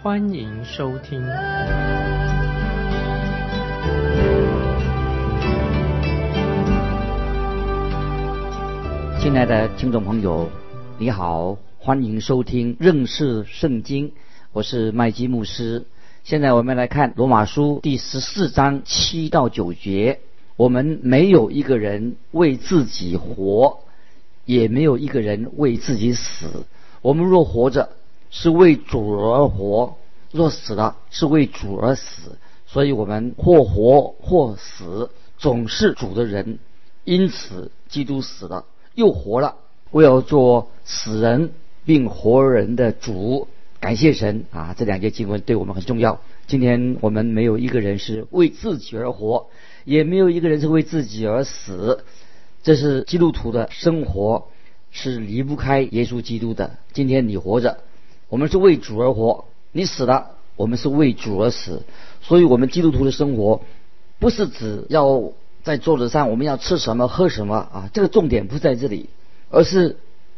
欢迎收听。亲爱的听众朋友，你好，欢迎收听认识圣经，我是麦基牧师。现在我们来看罗马书第十四章七到九节。我们没有一个人为自己活，也没有一个人为自己死。我们若活着，是为主而活；若死了，是为主而死。所以，我们或活或死，总是主的人。因此，基督死了，又活了，为要做死人并活人的主。感谢神啊！这两节经文对我们很重要。今天我们没有一个人是为自己而活。也没有一个人是为自己而死，这是基督徒的生活，是离不开耶稣基督的。今天你活着，我们是为主而活；你死了，我们是为主而死。所以，我们基督徒的生活，不是指要在桌子上我们要吃什么喝什么啊，这个重点不在这里，而是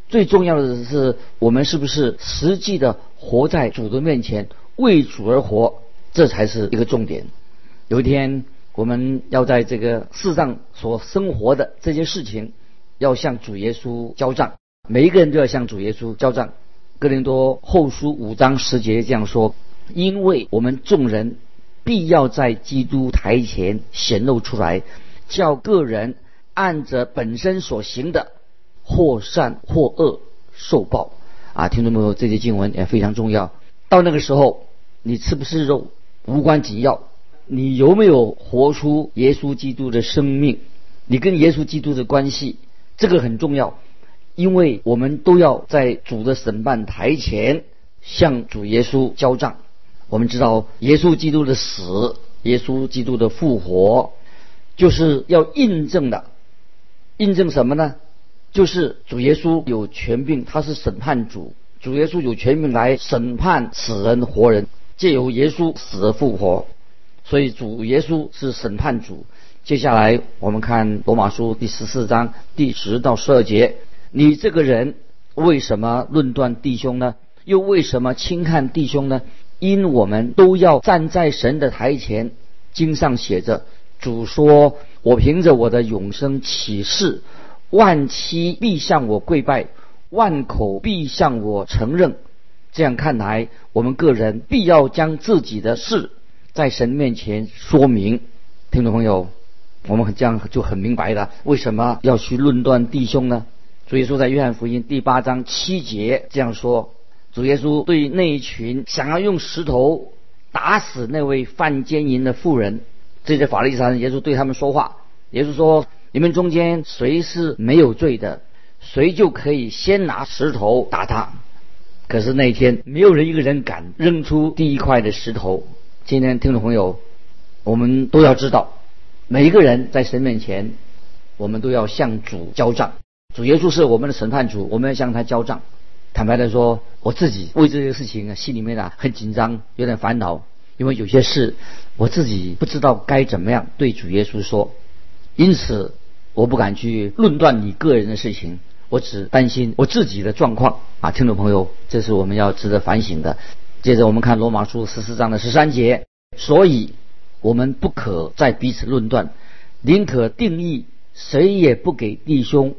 最重要的是我们是不是实际的活在主的面前，为主而活，这才是一个重点。有一天。我们要在这个世上所生活的这些事情，要向主耶稣交账。每一个人都要向主耶稣交账。哥林多后书五章十节这样说：“因为我们众人必要在基督台前显露出来，叫个人按着本身所行的，或善或恶受报。”啊，听众朋友，这些经文也非常重要。到那个时候，你吃不吃肉无关紧要。你有没有活出耶稣基督的生命？你跟耶稣基督的关系，这个很重要，因为我们都要在主的审判台前向主耶稣交账。我们知道，耶稣基督的死，耶稣基督的复活，就是要印证的。印证什么呢？就是主耶稣有权柄，他是审判主。主耶稣有权柄来审判死人活人，借由耶稣死而复活。所以主耶稣是审判主。接下来我们看罗马书第十四章第十到十二节：你这个人为什么论断弟兄呢？又为什么轻看弟兄呢？因我们都要站在神的台前。经上写着：主说：“我凭着我的永生启示，万妻必向我跪拜，万口必向我承认。”这样看来，我们个人必要将自己的事。在神面前说明，听众朋友，我们这样就很明白了，为什么要去论断弟兄呢？主耶稣在约翰福音第八章七节这样说：主耶稣对那一群想要用石头打死那位犯奸淫的妇人，这些法利赛人，耶稣对他们说话。耶稣说：你们中间谁是没有罪的，谁就可以先拿石头打他。可是那一天，没有人一个人敢扔出第一块的石头。今天听众朋友，我们都要知道，每一个人在神面前，我们都要向主交账。主耶稣是我们的审判主，我们要向他交账。坦白的说，我自己为这些事情啊，心里面啊很紧张，有点烦恼，因为有些事我自己不知道该怎么样对主耶稣说，因此我不敢去论断你个人的事情，我只担心我自己的状况啊。听众朋友，这是我们要值得反省的。接着我们看罗马书十四章的十三节，所以我们不可再彼此论断，宁可定义谁也不给弟兄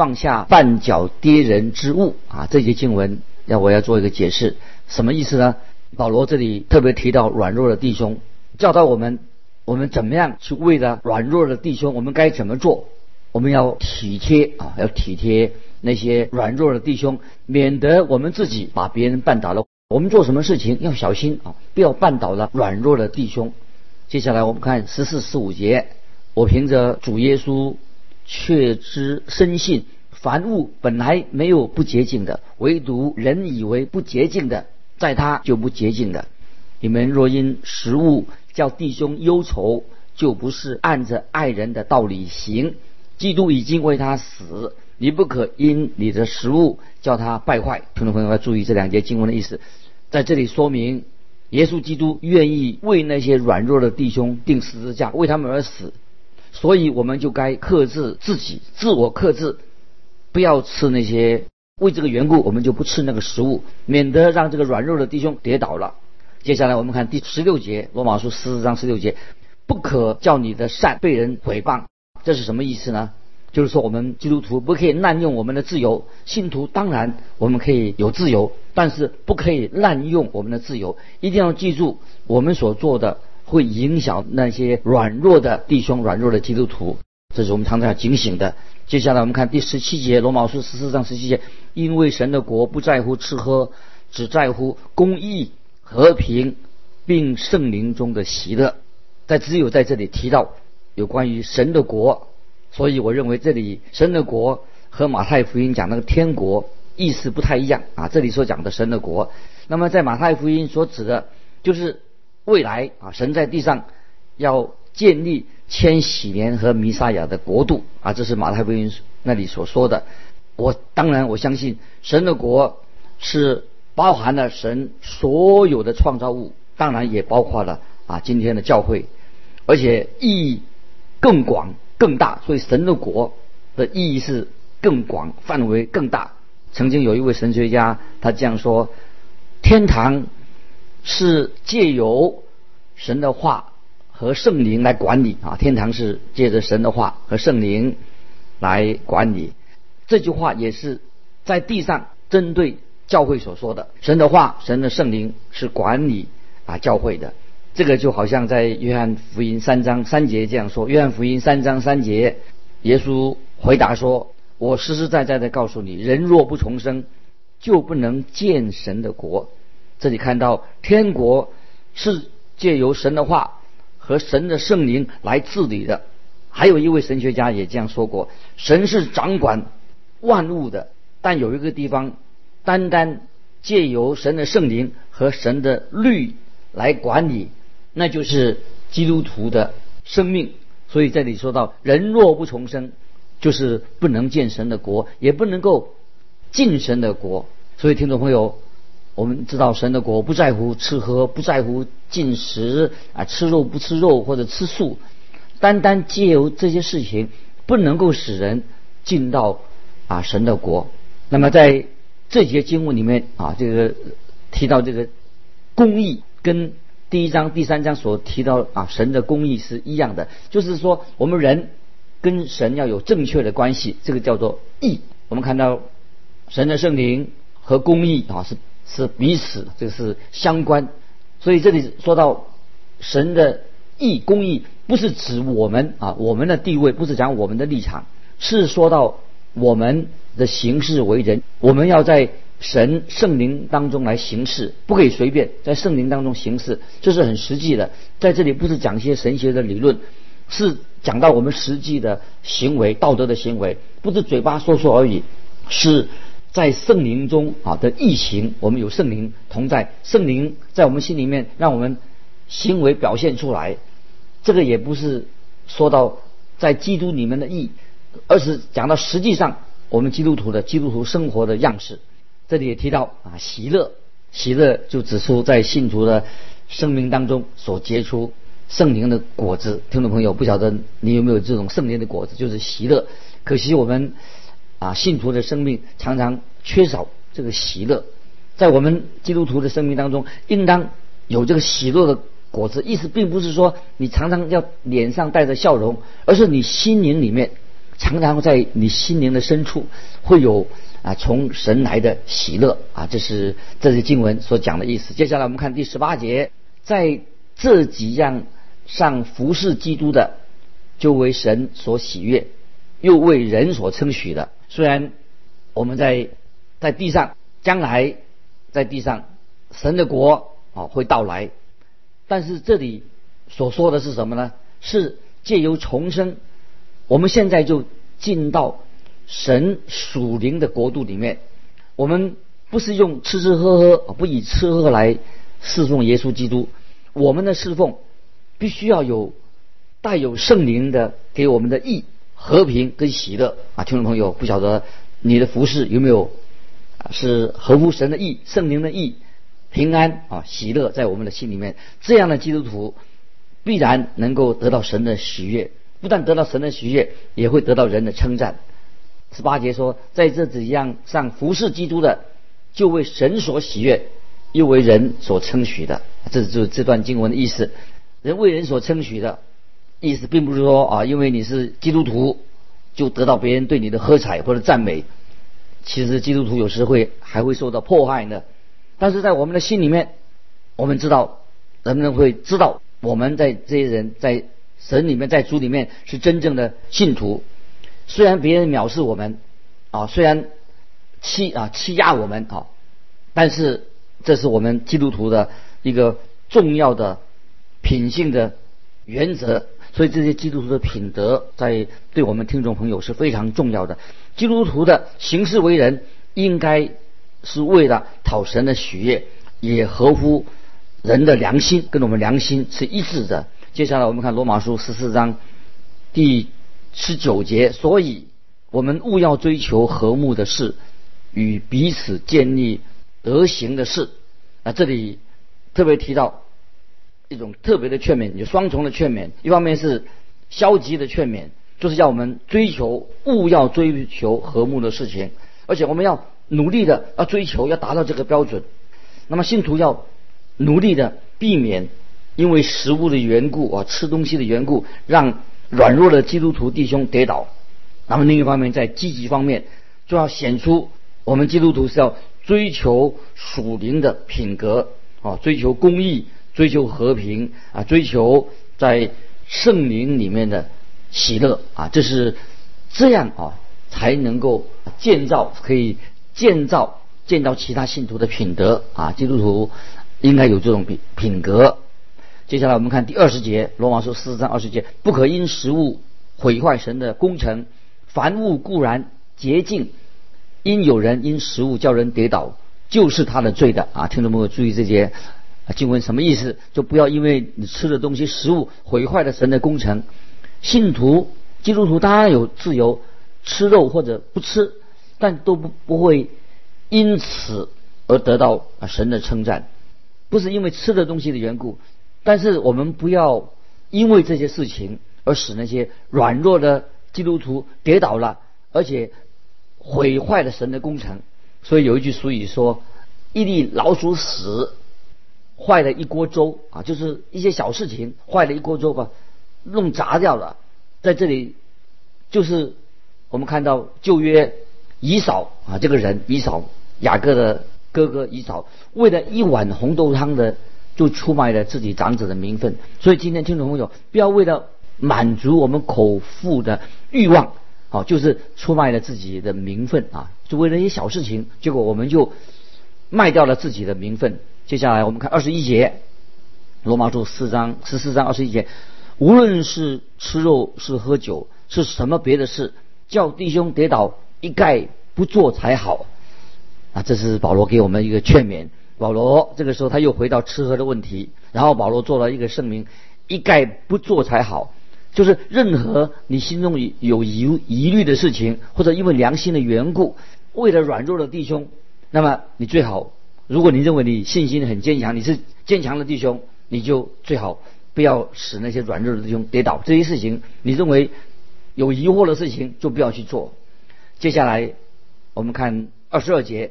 放下绊脚跌人之物啊！这节经文要我要做一个解释，什么意思呢？保罗这里特别提到软弱的弟兄，教导我们，我们怎么样去为了软弱的弟兄，我们该怎么做？我们要体贴啊，要体贴那些软弱的弟兄，免得我们自己把别人绊倒了。我们做什么事情要小心啊！不要绊倒了软弱的弟兄。接下来我们看十四、十五节。我凭着主耶稣，却知深信，凡物本来没有不洁净的，唯独人以为不洁净的，在他就不洁净的。你们若因食物叫弟兄忧愁，就不是按着爱人的道理行。基督已经为他死，你不可因你的食物叫他败坏。听众朋友要注意这两节经文的意思，在这里说明耶稣基督愿意为那些软弱的弟兄定十字架，为他们而死，所以我们就该克制自己，自我克制，不要吃那些。为这个缘故，我们就不吃那个食物，免得让这个软弱的弟兄跌倒了。接下来我们看第十六节，罗马书十四章十六节，不可叫你的善被人毁谤。这是什么意思呢？就是说我们基督徒不可以滥用我们的自由。信徒当然我们可以有自由，但是不可以滥用我们的自由。一定要记住，我们所做的会影响那些软弱的弟兄、软弱的基督徒。这是我们常常要警醒的。接下来我们看第十七节，罗马书十四章十七节，因为神的国不在乎吃喝，只在乎公义、和平，并圣灵中的喜乐。在只有在这里提到有关于神的国，所以我认为这里神的国和马太福音讲那个天国意思不太一样啊。这里所讲的神的国，那么在马太福音所指的，就是未来啊，神在地上要建立。千禧年和弥撒亚的国度啊，这是马太福音那里所说的。我当然我相信神的国是包含了神所有的创造物，当然也包括了啊今天的教会，而且意义更广更大。所以神的国的意义是更广，范围更大。曾经有一位神学家他这样说：天堂是借由神的话。和圣灵来管理啊，天堂是借着神的话和圣灵来管理。这句话也是在地上针对教会所说的。神的话，神的圣灵是管理啊教会的。这个就好像在约翰福音三章三节这样说。约翰福音三章三节，耶稣回答说：“我实实在在的告诉你，人若不重生，就不能见神的国。”这里看到天国是借由神的话。和神的圣灵来治理的，还有一位神学家也这样说过：神是掌管万物的，但有一个地方，单单借由神的圣灵和神的律来管理，那就是基督徒的生命。所以这里说到，人若不重生，就是不能见神的国，也不能够进神的国。所以听众朋友。我们知道神的国不在乎吃喝，不在乎进食啊，吃肉不吃肉或者吃素，单单借由这些事情，不能够使人进到啊神的国。那么在这节经文里面啊，这个提到这个公义，跟第一章、第三章所提到啊神的公义是一样的，就是说我们人跟神要有正确的关系，这个叫做义。我们看到神的圣灵和公义啊是。是彼此，这是相关，所以这里说到神的义公义，不是指我们啊，我们的地位，不是讲我们的立场，是说到我们的行事为人，我们要在神圣灵当中来行事，不可以随便在圣灵当中行事，这是很实际的。在这里不是讲一些神学的理论，是讲到我们实际的行为、道德的行为，不是嘴巴说说而已，是。在圣灵中啊的异行，我们有圣灵同在，圣灵在我们心里面，让我们行为表现出来。这个也不是说到在基督里面的义，而是讲到实际上我们基督徒的基督徒生活的样式。这里也提到啊喜乐，喜乐就指出在信徒的生命当中所结出圣灵的果子。听众朋友，不晓得你有没有这种圣灵的果子，就是喜乐。可惜我们。啊，信徒的生命常常缺少这个喜乐，在我们基督徒的生命当中，应当有这个喜乐的果子。意思并不是说你常常要脸上带着笑容，而是你心灵里面常常在你心灵的深处会有啊从神来的喜乐啊。这是这是经文所讲的意思。接下来我们看第十八节，在这几样上服侍基督的，就为神所喜悦，又为人所称许的。虽然我们在在地上将来在地上神的国啊会到来，但是这里所说的是什么呢？是借由重生，我们现在就进到神属灵的国度里面。我们不是用吃吃喝喝，不以吃喝来侍奉耶稣基督。我们的侍奉必须要有带有圣灵的给我们的义、和平跟喜乐啊！听众朋友，不晓得你的服饰有没有是合乎神的意、圣灵的意、平安啊、喜乐在我们的心里面，这样的基督徒必然能够得到神的喜悦。不但得到神的喜悦，也会得到人的称赞。十八节说，在这几样上服侍基督的，就为神所喜悦，又为人所称许的。这就是这段经文的意思。人为人所称许的意思，并不是说啊，因为你是基督徒，就得到别人对你的喝彩或者赞美。其实基督徒有时会还会受到迫害呢。但是在我们的心里面，我们知道，人们会知道我们在这些人在。神里面在主里面是真正的信徒，虽然别人藐视我们，啊，虽然欺啊欺压我们啊，但是这是我们基督徒的一个重要的品性的原则。所以这些基督徒的品德，在对我们听众朋友是非常重要的。基督徒的行事为人，应该是为了讨神的喜悦，也合乎人的良心，跟我们良心是一致的。接下来我们看罗马书十四章第十九节，所以我们务要追求和睦的事，与彼此建立德行的事。啊，这里特别提到一种特别的劝勉，有双重的劝勉。一方面是消极的劝勉，就是要我们追求务要追求和睦的事情，而且我们要努力的要追求，要达到这个标准。那么信徒要努力的避免。因为食物的缘故啊，吃东西的缘故，让软弱的基督徒弟兄跌倒。那么另一方面，在积极方面，就要显出我们基督徒是要追求属灵的品格啊，追求公义，追求和平啊，追求在圣灵里面的喜乐啊，这是这样啊，才能够建造，可以建造建造其他信徒的品德啊。基督徒应该有这种品品格。接下来我们看第二十节，罗马书四章二十节，不可因食物毁坏神的工程。凡物固然洁净，因有人因食物叫人跌倒，就是他的罪的啊！听众朋友注意这节经文什么意思？就不要因为你吃的东西食物毁坏了神的工程。信徒基督徒当然有自由吃肉或者不吃，但都不不会因此而得到神的称赞，不是因为吃的东西的缘故。但是我们不要因为这些事情而使那些软弱的基督徒跌倒了，而且毁坏了神的工程。所以有一句俗语说：“一粒老鼠屎坏了一锅粥啊！”就是一些小事情坏了一锅粥吧，弄砸掉了。在这里，就是我们看到旧约以扫啊，这个人以扫雅各的哥哥以扫，为了一碗红豆汤的。就出卖了自己长子的名分，所以今天听众朋友不要为了满足我们口腹的欲望，好，就是出卖了自己的名分啊，就为了一些小事情，结果我们就卖掉了自己的名分。接下来我们看二十一节，罗马书四章十四章二十一节，无论是吃肉是喝酒是什么别的事，叫弟兄跌倒一概不做才好。啊，这是保罗给我们一个劝勉。保罗这个时候他又回到吃喝的问题，然后保罗做了一个声明：一概不做才好。就是任何你心中有疑疑虑的事情，或者因为良心的缘故，为了软弱的弟兄，那么你最好，如果你认为你信心很坚强，你是坚强的弟兄，你就最好不要使那些软弱的弟兄跌倒。这些事情你认为有疑惑的事情，就不要去做。接下来我们看二十二节。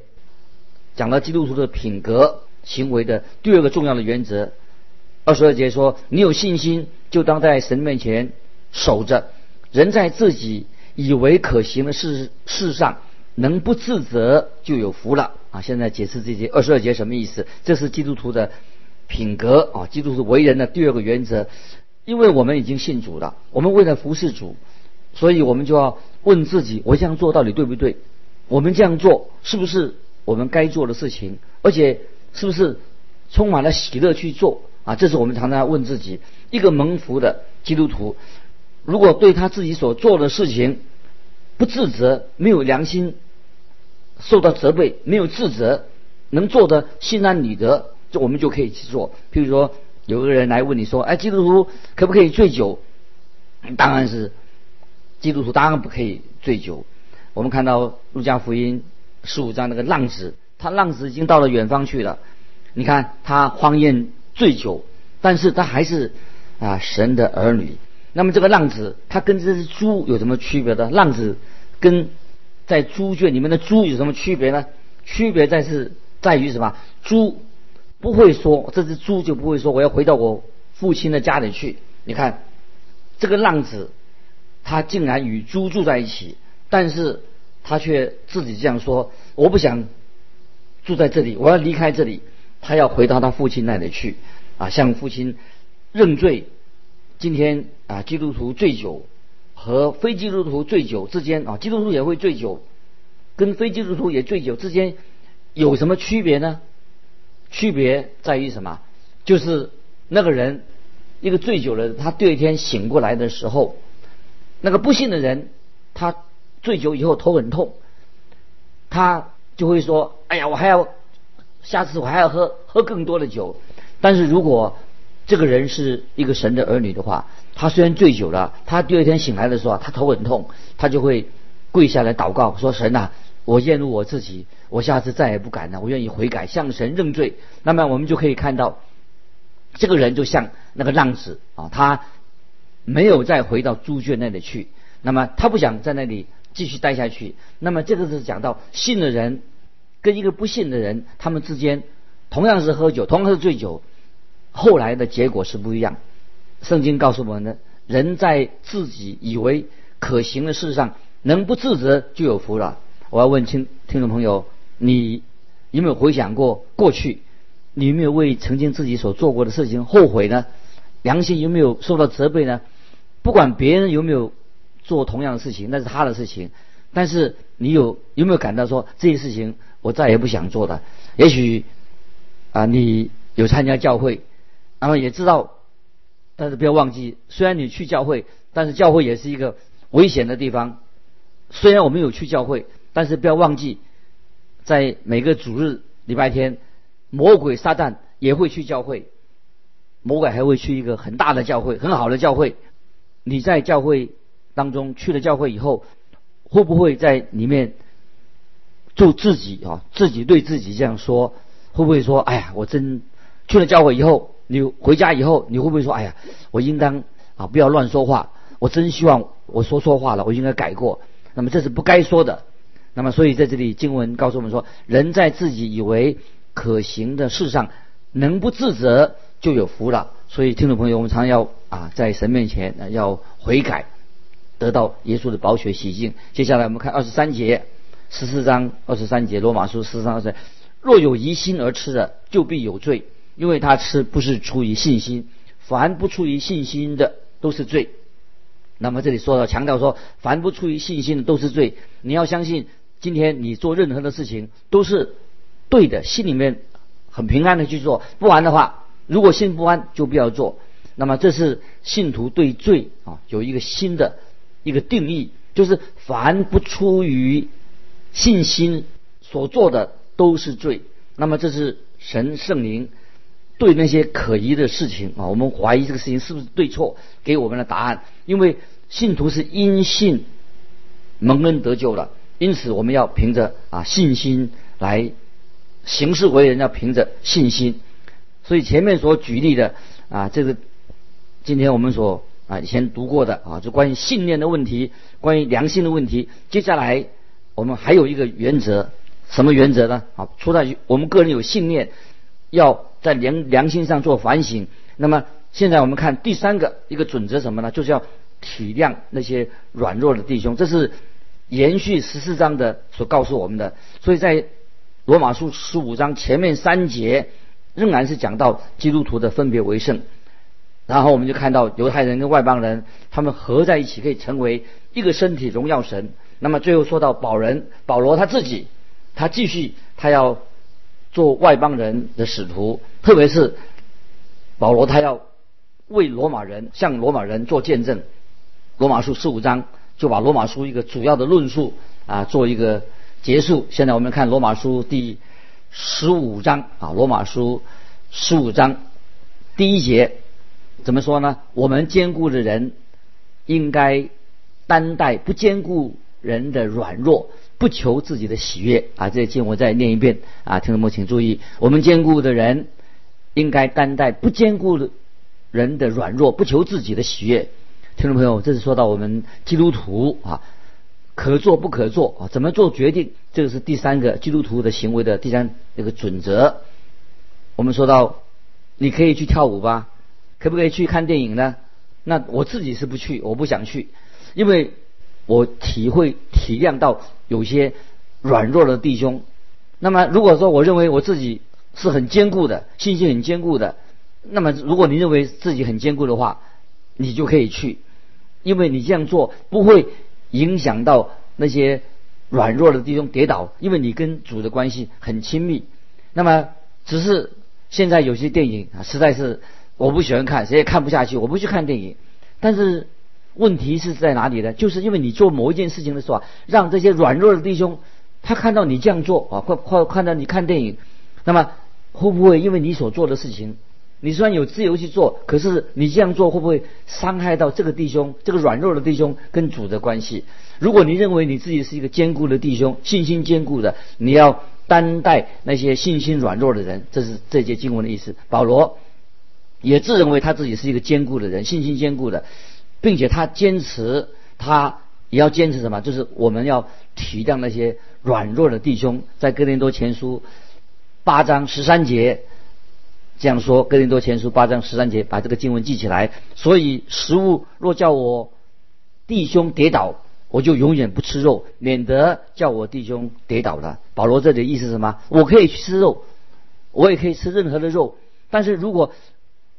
讲了基督徒的品格行为的第二个重要的原则，二十二节说：“你有信心，就当在神面前守着。人在自己以为可行的事事上，能不自责，就有福了。”啊，现在解释这些二十二节什么意思？这是基督徒的品格啊，基督徒为人的第二个原则。因为我们已经信主了，我们为了服侍主，所以我们就要问自己：我这样做到底对不对？我们这样做是不是？我们该做的事情，而且是不是充满了喜乐去做啊？这是我们常常要问自己：一个蒙福的基督徒，如果对他自己所做的事情不自责，没有良心，受到责备，没有自责，能做的心安理得，就我们就可以去做。譬如说，有个人来问你说：“哎，基督徒可不可以醉酒？”当然是，基督徒当然不可以醉酒。我们看到路加福音十五章那个浪子，他浪子已经到了远方去了。你看他荒宴醉酒，但是他还是啊神的儿女。那么这个浪子，他跟这只猪有什么区别呢？浪子跟在猪圈里面的猪有什么区别呢？区别在是在于什么？猪不会说，这只猪就不会说我要回到我父亲的家里去。你看这个浪子，他竟然与猪住在一起，但是他却自己这样说：我不想住在这里，我要离开这里。他要回到他父亲那里去，啊，向父亲认罪。今天啊，基督徒醉酒和非基督徒醉酒之间啊，基督徒也会醉酒，跟非基督徒也醉酒之间有什么区别呢？区别在于什么？就是那个人一个醉酒的人，他第二天醒过来的时候，那个不幸的人，他醉酒以后头很痛，他就会说：“哎呀，我还要下次我还要喝喝更多的酒。”但是如果这个人是一个神的儿女的话，他虽然醉酒了，他第二天醒来的时候，他头很痛，他就会跪下来祷告，说：“神呐，我厌恶我自己，我下次再也不敢了，我愿意悔改，向神认罪。”那么我们就可以看到，这个人就像那个浪子啊，他没有再回到猪圈那里去，那么他不想在那里继续待下去。那么这个是讲到信的人跟一个不信的人，他们之间同样是喝酒，同样是醉酒。后来的结果是不一样。圣经告诉我们呢，人在自己以为可行的事上能不自责就有福了。我要问听听众朋友，你有没有回想过过去？你有没有为曾经自己所做过的事情后悔呢？良心有没有受到责备呢？不管别人有没有做同样的事情，那是他的事情。但是你有有没有感到说这些事情我再也不想做了？也许啊，你有参加教会。然后也知道，但是不要忘记，虽然你去教会，但是教会也是一个危险的地方。虽然我们有去教会，但是不要忘记，在每个主日礼拜天，魔鬼撒旦也会去教会，魔鬼还会去一个很大的教会，很好的教会。你在教会当中去了教会以后，会不会在里面就自己啊，自己对自己这样说？会不会说，哎呀，我真去了教会以后？你回家以后，你会不会说：“哎呀，我应当啊，不要乱说话。我真希望我说错话了，我应该改过。那么这是不该说的。那么所以在这里经文告诉我们说，人在自己以为可行的事上能不自责，就有福了。所以听众朋友，我们常要啊，在神面前要悔改，得到耶稣的宝血洗净。接下来我们看二十三节，十四章二十三节，罗马书十四章二十三：若有疑心而吃的，就必有罪。因为他是不是出于信心，凡不出于信心的都是罪。那么这里说到强调说，凡不出于信心的都是罪。你要相信，今天你做任何的事情都是对的，心里面很平安的去做。不然的话，如果心不安，就不要做。那么这是信徒对罪啊有一个新的一个定义，就是凡不出于信心所做的都是罪。那么这是神圣灵。对那些可疑的事情啊，我们怀疑这个事情是不是对错，给我们的答案。因为信徒是因信蒙恩得救了，因此我们要凭着啊信心来行事为人，要凭着信心。所以前面所举例的啊，这个今天我们所啊以前读过的啊，就关于信念的问题，关于良心的问题。接下来我们还有一个原则，什么原则呢？啊，除了我们个人有信念。要在良良心上做反省。那么现在我们看第三个一个准则什么呢？就是要体谅那些软弱的弟兄。这是延续十四章的所告诉我们的。所以在罗马书十五章前面三节仍然是讲到基督徒的分别为圣。然后我们就看到犹太人跟外邦人他们合在一起可以成为一个身体荣耀神。那么最后说到保人保罗他自己，他继续他要。做外邦人的使徒，特别是保罗，他要为罗马人向罗马人做见证。罗马书十五章就把罗马书一个主要的论述啊做一个结束。现在我们看罗马书第十五章啊，罗马书十五章第一节怎么说呢？我们坚固的人应该担待不坚固人的软弱，不求自己的喜悦啊！这经我再念一遍啊，听众们请注意，我们坚固的人应该担待不坚固的人的软弱，不求自己的喜悦。听众朋友，这是说到我们基督徒啊。可做不可做啊？怎么做决定？这个是第三个基督徒的行为的第三这个准则。我们说到，你可以去跳舞吧，可不可以去看电影呢？那我自己是不去，我不想去，因为我体会体谅到有些软弱的弟兄。那么如果说我认为我自己是很坚固的，信心很坚固的，那么如果你认为自己很坚固的话，你就可以去，因为你这样做不会。影响到那些软弱的弟兄跌倒，因为你跟主的关系很亲密。那么，只是现在有些电影啊，实在是我不喜欢看，谁也看不下去，我不去看电影。但是问题是在哪里呢？就是因为你做某一件事情的时候啊，让这些软弱的弟兄他看到你这样做啊，或或看到你看电影，那么会不会因为你所做的事情？你虽然有自由去做，可是你这样做会不会伤害到这个弟兄、这个软弱的弟兄跟主的关系？如果你认为你自己是一个坚固的弟兄，信心坚固的，你要担待那些信心软弱的人，这是这节经文的意思。保罗也自认为他自己是一个坚固的人，信心坚固的，并且他坚持，他也要坚持什么？就是我们要体谅那些软弱的弟兄。在哥林多前书八章十三节。这样说，《哥林多前书》八章十三节，把这个经文记起来。所以，食物若叫我弟兄跌倒，我就永远不吃肉，免得叫我弟兄跌倒了。保罗这里的意思是什么？我可以吃肉，我也可以吃任何的肉，但是如果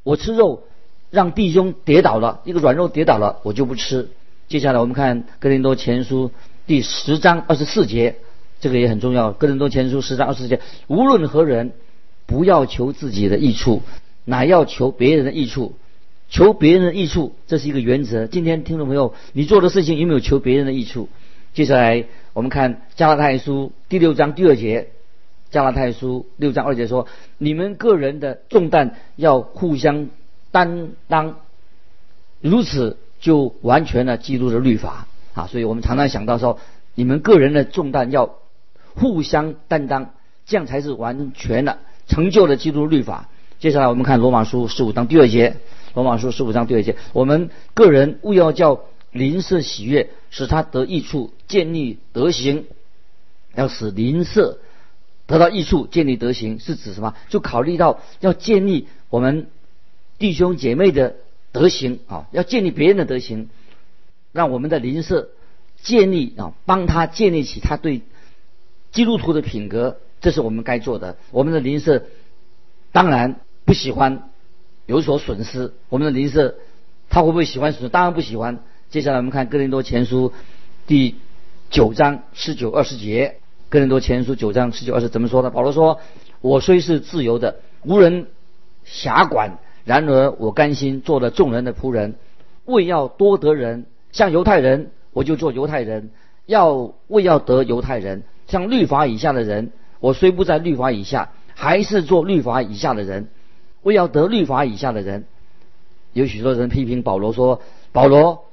我吃肉让弟兄跌倒了，一个软肉跌倒了，我就不吃。接下来我们看《哥林多前书》第十章二十四节，这个也很重要。《哥林多前书》十章二十四节，无论何人。不要求自己的益处，乃要求别人的益处。求别人的益处，这是一个原则。今天听众朋友，你做的事情有没有求别人的益处？接下来我们看加拉太书第六章第二节。加拉太书六章二节说：“你们个人的重担要互相担当，如此就完全了基督的律法啊！”所以我们常常想到说，你们个人的重担要互相担当，这样才是完全的。成就了基督律法。接下来我们看罗马书十五章第二节。罗马书十五章第二节，我们个人务要叫邻舍喜悦，使他得益处，建立德行。要使邻舍得到益处，建立德行，是指什么？就考虑到要建立我们弟兄姐妹的德行啊，要建立别人的德行，让我们的邻舍建立啊，帮他建立起他对基督徒的品格。这是我们该做的。我们的邻舍当然不喜欢有所损失。我们的邻舍他会不会喜欢损失？当然不喜欢。接下来我们看哥林多前书第九章十九二十节。哥林多前书九章十九二十怎么说的？保罗说：“我虽是自由的，无人辖管，然而我甘心做了众人的仆人，为要多得人。像犹太人，我就做犹太人；要为要得犹太人，像律法以下的人。”我虽不在律法以下，还是做律法以下的人。为要得律法以下的人，有许多人批评保罗说：“保罗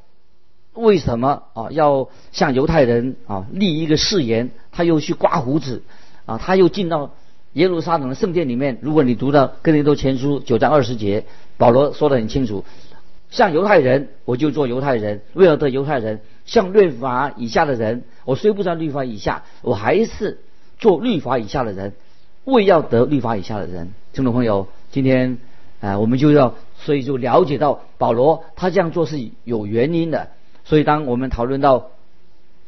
为什么啊要向犹太人啊立一个誓言？他又去刮胡子啊，他又进到耶路撒冷的圣殿里面。如果你读到哥林多前书九章二十节，保罗说得很清楚：像犹太人，我就做犹太人；为了得犹太人，像律法以下的人，我虽不在律法以下，我还是。”做律法以下的人，为要得律法以下的人，听众朋友，今天啊，我们就要所以就了解到保罗他这样做是有原因的。所以当我们讨论到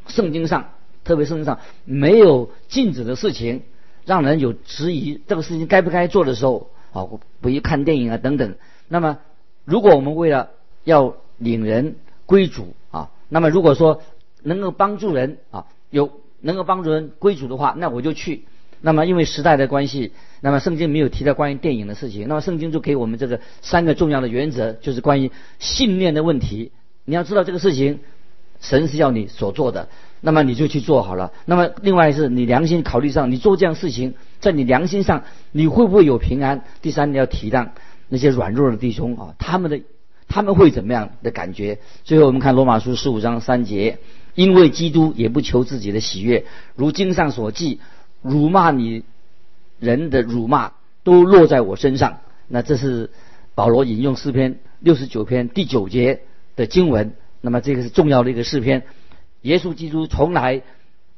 圣经上，特别圣经上没有禁止的事情，让人有质疑这个事情该不该做的时候，啊，不宜看电影啊等等。那么，如果我们为了要领人归主啊，那么如果说能够帮助人啊，有。能够帮助人归主的话，那我就去。那么因为时代的关系，那么圣经没有提到关于电影的事情。那么圣经就给我们这个三个重要的原则，就是关于信念的问题。你要知道这个事情，神是要你所做的。那么你就去做好了。那么另外是你良心考虑上，你做这样事情，在你良心上你会不会有平安？第三，你要体谅那些软弱的弟兄啊，他们的他们会怎么样的感觉？最后我们看罗马书十五章三节，因为基督也不求自己的喜悦，如经上所记，辱骂你人的辱骂都落在我身上。那这是保罗引用诗篇六十九篇第九节的经文。那么这个是重要的一个诗篇。耶稣基督从来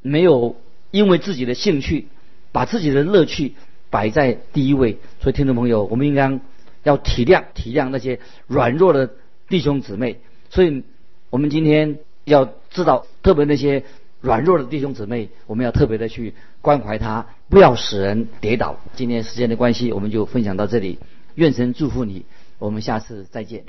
没有因为自己的兴趣，把自己的乐趣摆在第一位。所以听众朋友，我们应该要体谅体谅那些软弱的弟兄姊妹。所以我们今天要知道，特别那些软弱的弟兄姊妹，我们要特别的去关怀他，不要使人跌倒。今天时间的关系，我们就分享到这里。愿神祝福你，我们下次再见。